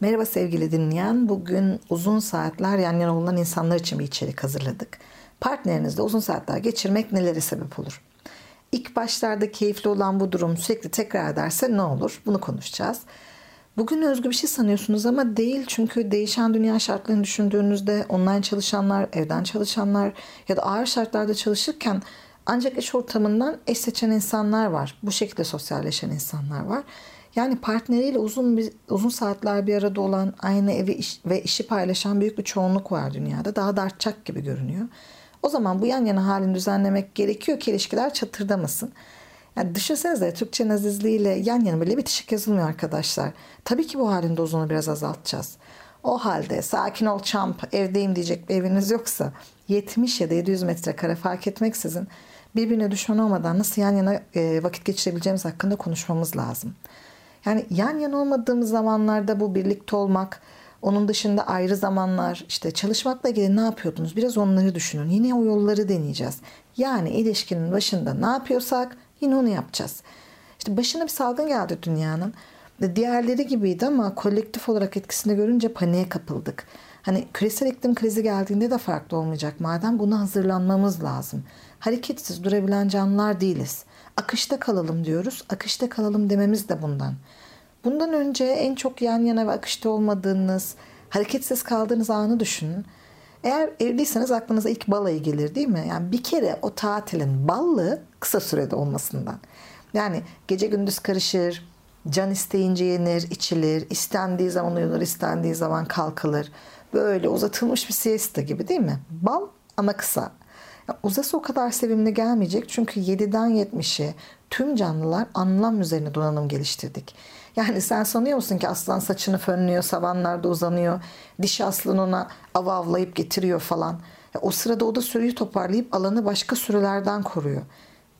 Merhaba sevgili dinleyen. Bugün uzun saatler yan yana olan insanlar için bir içerik hazırladık. Partnerinizle uzun saatler geçirmek nelere sebep olur? İlk başlarda keyifli olan bu durum sürekli tekrar ederse ne olur? Bunu konuşacağız. Bugün özgü bir şey sanıyorsunuz ama değil çünkü değişen dünya şartlarını düşündüğünüzde online çalışanlar, evden çalışanlar ya da ağır şartlarda çalışırken ancak iş ortamından eş seçen insanlar var. Bu şekilde sosyalleşen insanlar var. Yani partneriyle uzun bir, uzun saatler bir arada olan, aynı evi iş, ve işi paylaşan büyük bir çoğunluk var dünyada. Daha da gibi görünüyor. O zaman bu yan yana halini düzenlemek gerekiyor ki ilişkiler çatırdamasın. Yani düşünsenize Türkçe azizliğiyle yan yana bile bitişik yazılmıyor arkadaşlar. Tabii ki bu halin dozunu biraz azaltacağız. O halde sakin ol çamp evdeyim diyecek bir eviniz yoksa 70 ya da 700 metrekare fark etmeksizin birbirine düşman olmadan nasıl yan yana vakit geçirebileceğimiz hakkında konuşmamız lazım. Yani yan yana olmadığımız zamanlarda bu birlikte olmak, onun dışında ayrı zamanlar, işte çalışmakla ilgili ne yapıyordunuz? Biraz onları düşünün. Yine o yolları deneyeceğiz. Yani ilişkinin başında ne yapıyorsak yine onu yapacağız. İşte başına bir salgın geldi dünyanın. Diğerleri gibiydi ama kolektif olarak etkisini görünce paniğe kapıldık. Hani küresel iklim krizi geldiğinde de farklı olmayacak. Madem buna hazırlanmamız lazım. Hareketsiz durabilen canlılar değiliz. Akışta kalalım diyoruz. Akışta kalalım dememiz de bundan. Bundan önce en çok yan yana ve akışta olmadığınız, hareketsiz kaldığınız anı düşünün. Eğer evliyseniz aklınıza ilk balayı gelir değil mi? Yani bir kere o tatilin ballı kısa sürede olmasından. Yani gece gündüz karışır, can isteyince yenir, içilir, istendiği zaman uyunur, istendiği zaman kalkılır. Böyle uzatılmış bir siesta gibi değil mi? Bal ama kısa. Uzası o kadar sevimli gelmeyecek çünkü 7'den 70'e tüm canlılar anlam üzerine donanım geliştirdik. Yani sen sanıyor musun ki aslan saçını fönlüyor, savanlarda uzanıyor, dişi aslan ona av avlayıp getiriyor falan. O sırada o da sürüyü toparlayıp alanı başka sürülerden koruyor.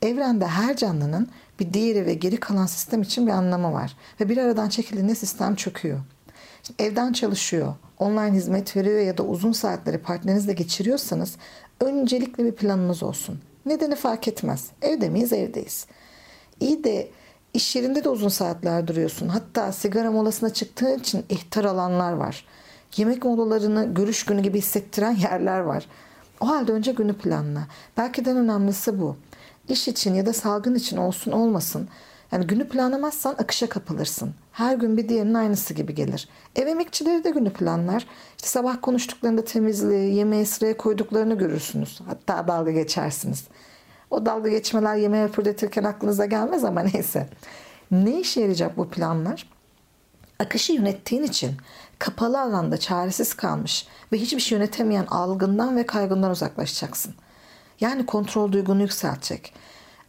Evrende her canlının bir diğeri ve geri kalan sistem için bir anlamı var. Ve bir aradan çekildiğinde sistem çöküyor. Şimdi evden çalışıyor, online hizmet veriyor ya da uzun saatleri partnerinizle geçiriyorsanız öncelikle bir planınız olsun. Nedeni fark etmez. Evde miyiz? Evdeyiz. İyi de iş yerinde de uzun saatler duruyorsun. Hatta sigara molasına çıktığın için ihtar alanlar var. Yemek molalarını görüş günü gibi hissettiren yerler var. O halde önce günü planla. Belki de en önemlisi bu. İş için ya da salgın için olsun olmasın yani günü planlamazsan akışa kapılırsın. Her gün bir diğerinin aynısı gibi gelir. Ev emekçileri de günü planlar. İşte sabah konuştuklarında temizliği, yemeği sıraya koyduklarını görürsünüz. Hatta dalga geçersiniz. O dalga geçmeler yemeği fırlatırken aklınıza gelmez ama neyse. Ne işe yarayacak bu planlar? Akışı yönettiğin için kapalı alanda çaresiz kalmış ve hiçbir şey yönetemeyen algından ve kaygından uzaklaşacaksın. Yani kontrol duygunu yükseltecek.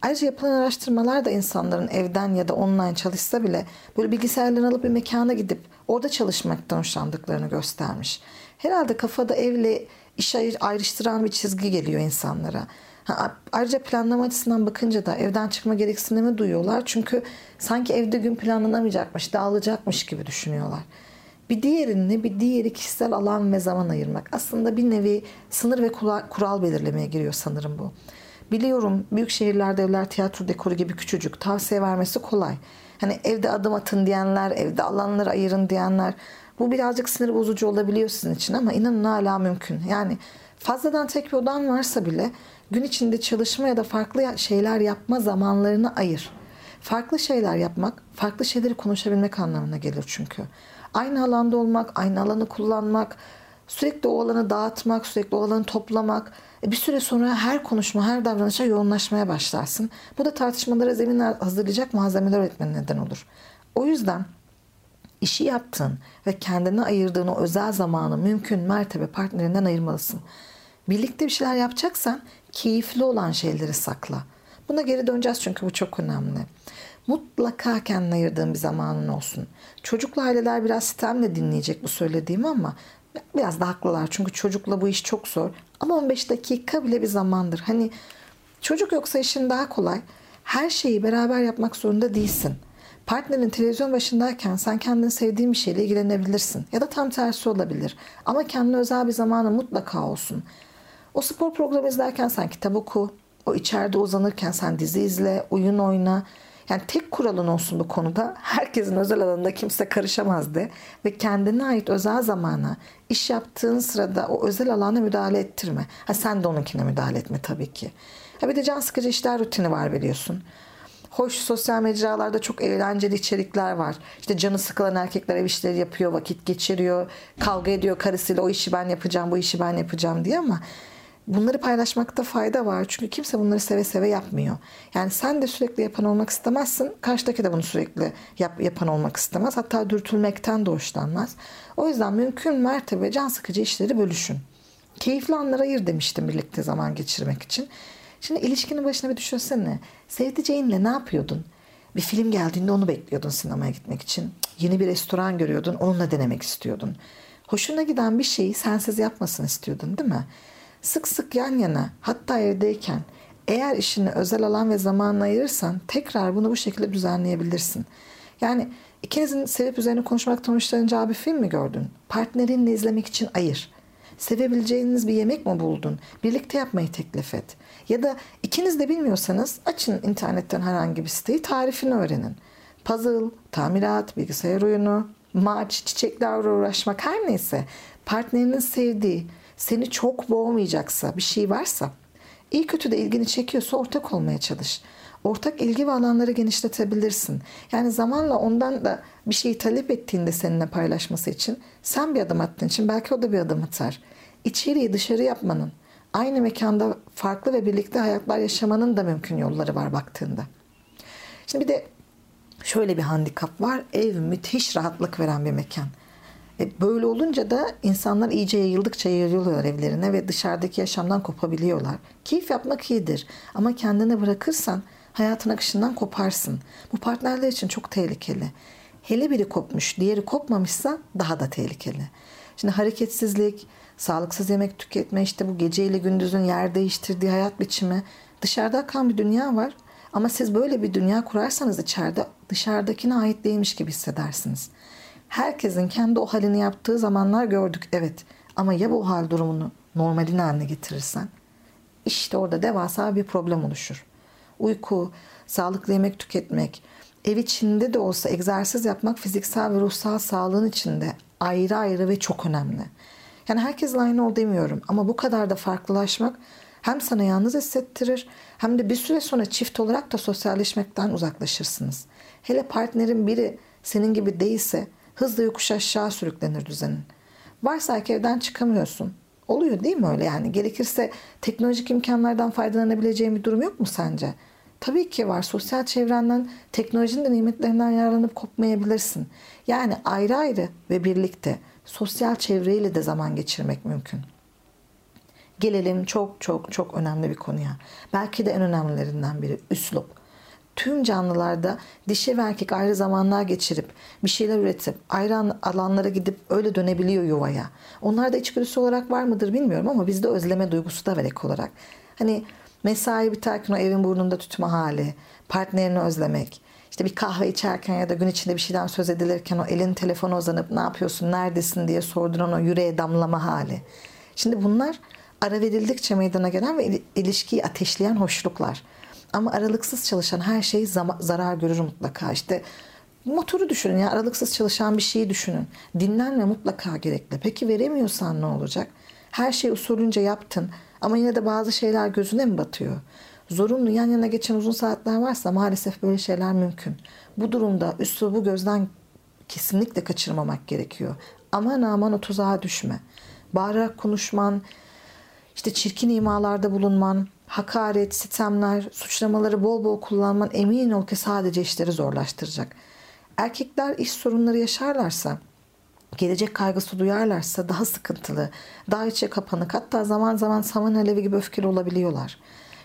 Ayrıca yapılan araştırmalar da insanların evden ya da online çalışsa bile böyle bilgisayarlarını alıp bir mekana gidip orada çalışmaktan hoşlandıklarını göstermiş. Herhalde kafada evle iş ayrıştıran bir çizgi geliyor insanlara. Ha, ayrıca planlama açısından bakınca da evden çıkma gereksinimi duyuyorlar. Çünkü sanki evde gün planlanamayacakmış, dağılacakmış gibi düşünüyorlar. Bir diğerini, bir diğeri kişisel alan ve zaman ayırmak. Aslında bir nevi sınır ve kural belirlemeye giriyor sanırım bu. Biliyorum büyük şehirlerde evler tiyatro dekoru gibi küçücük. Tavsiye vermesi kolay. Hani evde adım atın diyenler, evde alanları ayırın diyenler. Bu birazcık sinir bozucu olabiliyor sizin için ama inanın hala mümkün. Yani fazladan tek bir odan varsa bile gün içinde çalışma ya da farklı şeyler yapma zamanlarını ayır. Farklı şeyler yapmak, farklı şeyleri konuşabilmek anlamına gelir çünkü. Aynı alanda olmak, aynı alanı kullanmak, sürekli o alanı dağıtmak, sürekli o alanı toplamak, e, bir süre sonra her konuşma, her davranışa yoğunlaşmaya başlarsın. Bu da tartışmalara zemin hazırlayacak malzemeler üretmene neden olur. O yüzden işi yaptığın ve kendine ayırdığın o özel zamanı mümkün mertebe partnerinden ayırmalısın. Birlikte bir şeyler yapacaksan keyifli olan şeyleri sakla. Buna geri döneceğiz çünkü bu çok önemli. Mutlaka kendine ayırdığın bir zamanın olsun. Çocuklu aileler biraz sistemle dinleyecek bu söylediğimi ama biraz da haklılar. Çünkü çocukla bu iş çok zor. Ama 15 dakika bile bir zamandır. Hani çocuk yoksa işin daha kolay. Her şeyi beraber yapmak zorunda değilsin. Partnerin televizyon başındayken sen kendini sevdiğin bir şeyle ilgilenebilirsin. Ya da tam tersi olabilir. Ama kendine özel bir zamanı mutlaka olsun. O spor programı izlerken sen kitap oku. O içeride uzanırken sen dizi izle, oyun oyna. Yani tek kuralın olsun bu konuda. Herkesin özel alanında kimse karışamaz de. Ve kendine ait özel zamana, iş yaptığın sırada o özel alana müdahale ettirme. Ha sen de onunkine müdahale etme tabii ki. Ha bir de can sıkıcı işler rutini var biliyorsun. Hoş sosyal mecralarda çok eğlenceli içerikler var. İşte canı sıkılan erkekler ev işleri yapıyor, vakit geçiriyor, kavga ediyor karısıyla o işi ben yapacağım, bu işi ben yapacağım diye ama bunları paylaşmakta fayda var. Çünkü kimse bunları seve seve yapmıyor. Yani sen de sürekli yapan olmak istemezsin. Karşıdaki de bunu sürekli yap, yapan olmak istemez. Hatta dürtülmekten de hoşlanmaz. O yüzden mümkün mertebe can sıkıcı işleri bölüşün. Keyifli anlara ayır demiştim birlikte zaman geçirmek için. Şimdi ilişkinin başına bir düşünsene. Sevdiceğinle ne yapıyordun? Bir film geldiğinde onu bekliyordun sinemaya gitmek için. Yeni bir restoran görüyordun, onunla denemek istiyordun. Hoşuna giden bir şeyi sensiz yapmasını istiyordun değil mi? Sık sık yan yana, hatta evdeyken eğer işini özel alan ve zamanla ayırırsan tekrar bunu bu şekilde düzenleyebilirsin. Yani ikinizin sevip üzerine konuşmaktan hoşlanacağı bir film mi gördün? Partnerinle izlemek için ayır. Sevebileceğiniz bir yemek mi buldun? Birlikte yapmayı teklif et. Ya da ikiniz de bilmiyorsanız açın internetten herhangi bir siteyi tarifini öğrenin. Puzzle, tamirat, bilgisayar oyunu, maç, çiçeklerle uğraşmak her neyse partnerinin sevdiği, seni çok boğmayacaksa bir şey varsa iyi kötü de ilgini çekiyorsa ortak olmaya çalış. Ortak ilgi ve alanları genişletebilirsin. Yani zamanla ondan da bir şeyi talep ettiğinde seninle paylaşması için sen bir adım attığın için belki o da bir adım atar. İçeriği dışarı yapmanın, aynı mekanda farklı ve birlikte hayatlar yaşamanın da mümkün yolları var baktığında. Şimdi bir de şöyle bir handikap var. Ev müthiş rahatlık veren bir mekan. E böyle olunca da insanlar iyice yayıldıkça yayılıyorlar evlerine ve dışarıdaki yaşamdan kopabiliyorlar. Keyif yapmak iyidir ama kendine bırakırsan hayatın akışından koparsın. Bu partnerler için çok tehlikeli. Hele biri kopmuş, diğeri kopmamışsa daha da tehlikeli. Şimdi hareketsizlik, sağlıksız yemek tüketme, işte bu geceyle gündüzün yer değiştirdiği hayat biçimi. Dışarıda akan bir dünya var. Ama siz böyle bir dünya kurarsanız içeride dışarıdakine ait değilmiş gibi hissedersiniz. Herkesin kendi o halini yaptığı zamanlar gördük evet. Ama ya bu hal durumunu normalin haline getirirsen? İşte orada devasa bir problem oluşur. Uyku, sağlıklı yemek tüketmek, ev içinde de olsa egzersiz yapmak fiziksel ve ruhsal sağlığın içinde ayrı ayrı ve çok önemli. Yani herkesle aynı ol demiyorum ama bu kadar da farklılaşmak hem sana yalnız hissettirir hem de bir süre sonra çift olarak da sosyalleşmekten uzaklaşırsınız. Hele partnerin biri senin gibi değilse hızla yokuş aşağı sürüklenir düzenin. Varsa evden çıkamıyorsun. Oluyor değil mi öyle yani? Gerekirse teknolojik imkanlardan faydalanabileceğin bir durum yok mu sence? Tabii ki var. Sosyal çevrenden, teknolojinin de nimetlerinden yararlanıp kopmayabilirsin. Yani ayrı ayrı ve birlikte sosyal çevreyle de zaman geçirmek mümkün. Gelelim çok çok çok önemli bir konuya. Belki de en önemlilerinden biri üslup. Tüm canlılarda dişi ve erkek ayrı zamanlar geçirip bir şeyler üretip ayrı alanlara gidip öyle dönebiliyor yuvaya. Onlarda içgüdüsü olarak var mıdır bilmiyorum ama bizde özleme duygusu da var ek olarak. Hani mesai biterken o evin burnunda tutma hali, partnerini özlemek, işte bir kahve içerken ya da gün içinde bir şeyden söz edilirken o elin telefona uzanıp ne yapıyorsun, neredesin diye sorduran o yüreğe damlama hali. Şimdi bunlar ara verildikçe meydana gelen ve ilişkiyi ateşleyen hoşluklar. Ama aralıksız çalışan her şey zarar görür mutlaka. İşte motoru düşünün ya aralıksız çalışan bir şeyi düşünün. Dinlenme mutlaka gerekli. Peki veremiyorsan ne olacak? Her şeyi usulünce yaptın ama yine de bazı şeyler gözüne mi batıyor? Zorunlu yan yana geçen uzun saatler varsa maalesef böyle şeyler mümkün. Bu durumda üslubu gözden kesinlikle kaçırmamak gerekiyor. Aman aman o tuzağa düşme. Bağırarak konuşman, işte çirkin imalarda bulunman, hakaret, sitemler, suçlamaları bol bol kullanman emin ol ki sadece işleri zorlaştıracak. Erkekler iş sorunları yaşarlarsa, gelecek kaygısı duyarlarsa daha sıkıntılı, daha içe kapanık hatta zaman zaman saman alevi gibi öfkeli olabiliyorlar.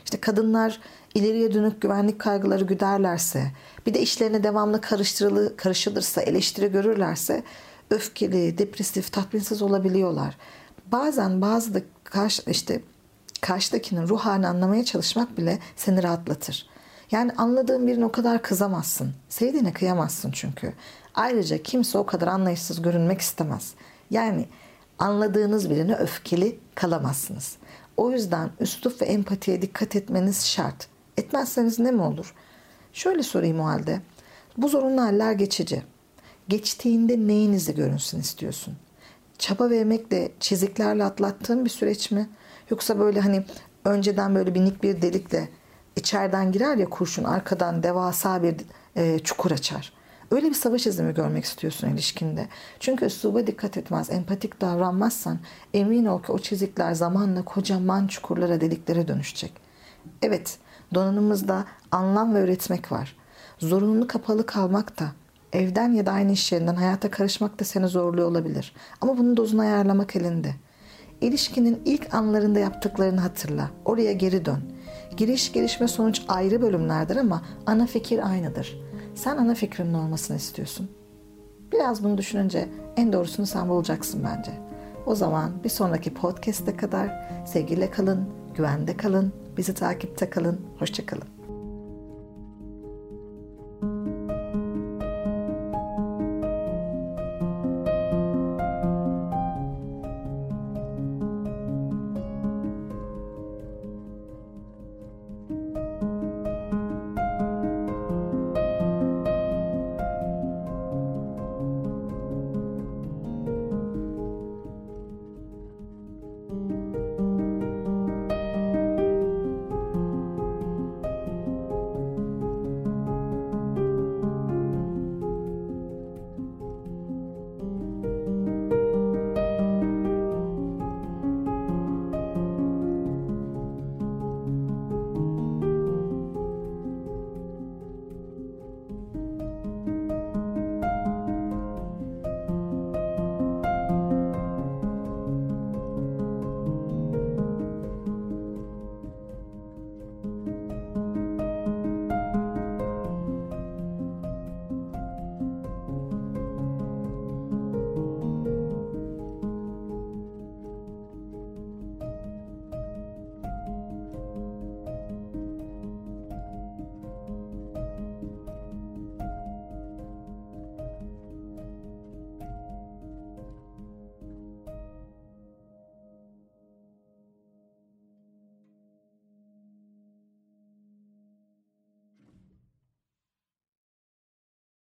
İşte kadınlar ileriye dönük güvenlik kaygıları güderlerse, bir de işlerine devamlı karıştırılı, karışılırsa, eleştiri görürlerse öfkeli, depresif, tatminsiz olabiliyorlar. Bazen bazı da karşı, işte karşıdakinin ruh halini anlamaya çalışmak bile seni rahatlatır. Yani anladığın birine o kadar kızamazsın. Sevdiğine kıyamazsın çünkü. Ayrıca kimse o kadar anlayışsız görünmek istemez. Yani anladığınız birine öfkeli kalamazsınız. O yüzden üslup ve empatiye dikkat etmeniz şart. Etmezseniz ne mi olur? Şöyle sorayım o halde. Bu zorunlu haller geçici. Geçtiğinde neyinizi görünsün istiyorsun? Çaba ve emekle çiziklerle atlattığın bir süreç mi? Yoksa böyle hani önceden böyle minik bir delikle içeriden girer ya kurşun arkadan devasa bir e, çukur açar. Öyle bir savaş izi mi görmek istiyorsun ilişkinde? Çünkü üsluba dikkat etmez, empatik davranmazsan emin ol ki o çizikler zamanla kocaman çukurlara, deliklere dönüşecek. Evet, donanımızda anlam ve öğretmek var. Zorunlu kapalı kalmak da, evden ya da aynı iş yerinden hayata karışmak da seni zorluyor olabilir. Ama bunun dozunu ayarlamak elinde. İlişkinin ilk anlarında yaptıklarını hatırla. Oraya geri dön. Giriş, gelişme, sonuç ayrı bölümlerdir ama ana fikir aynıdır. Sen ana fikrinin olmasını istiyorsun. Biraz bunu düşününce en doğrusunu sen bulacaksın bence. O zaman bir sonraki podcast'e kadar sevgiyle kalın, güvende kalın, bizi takipte kalın, hoşçakalın.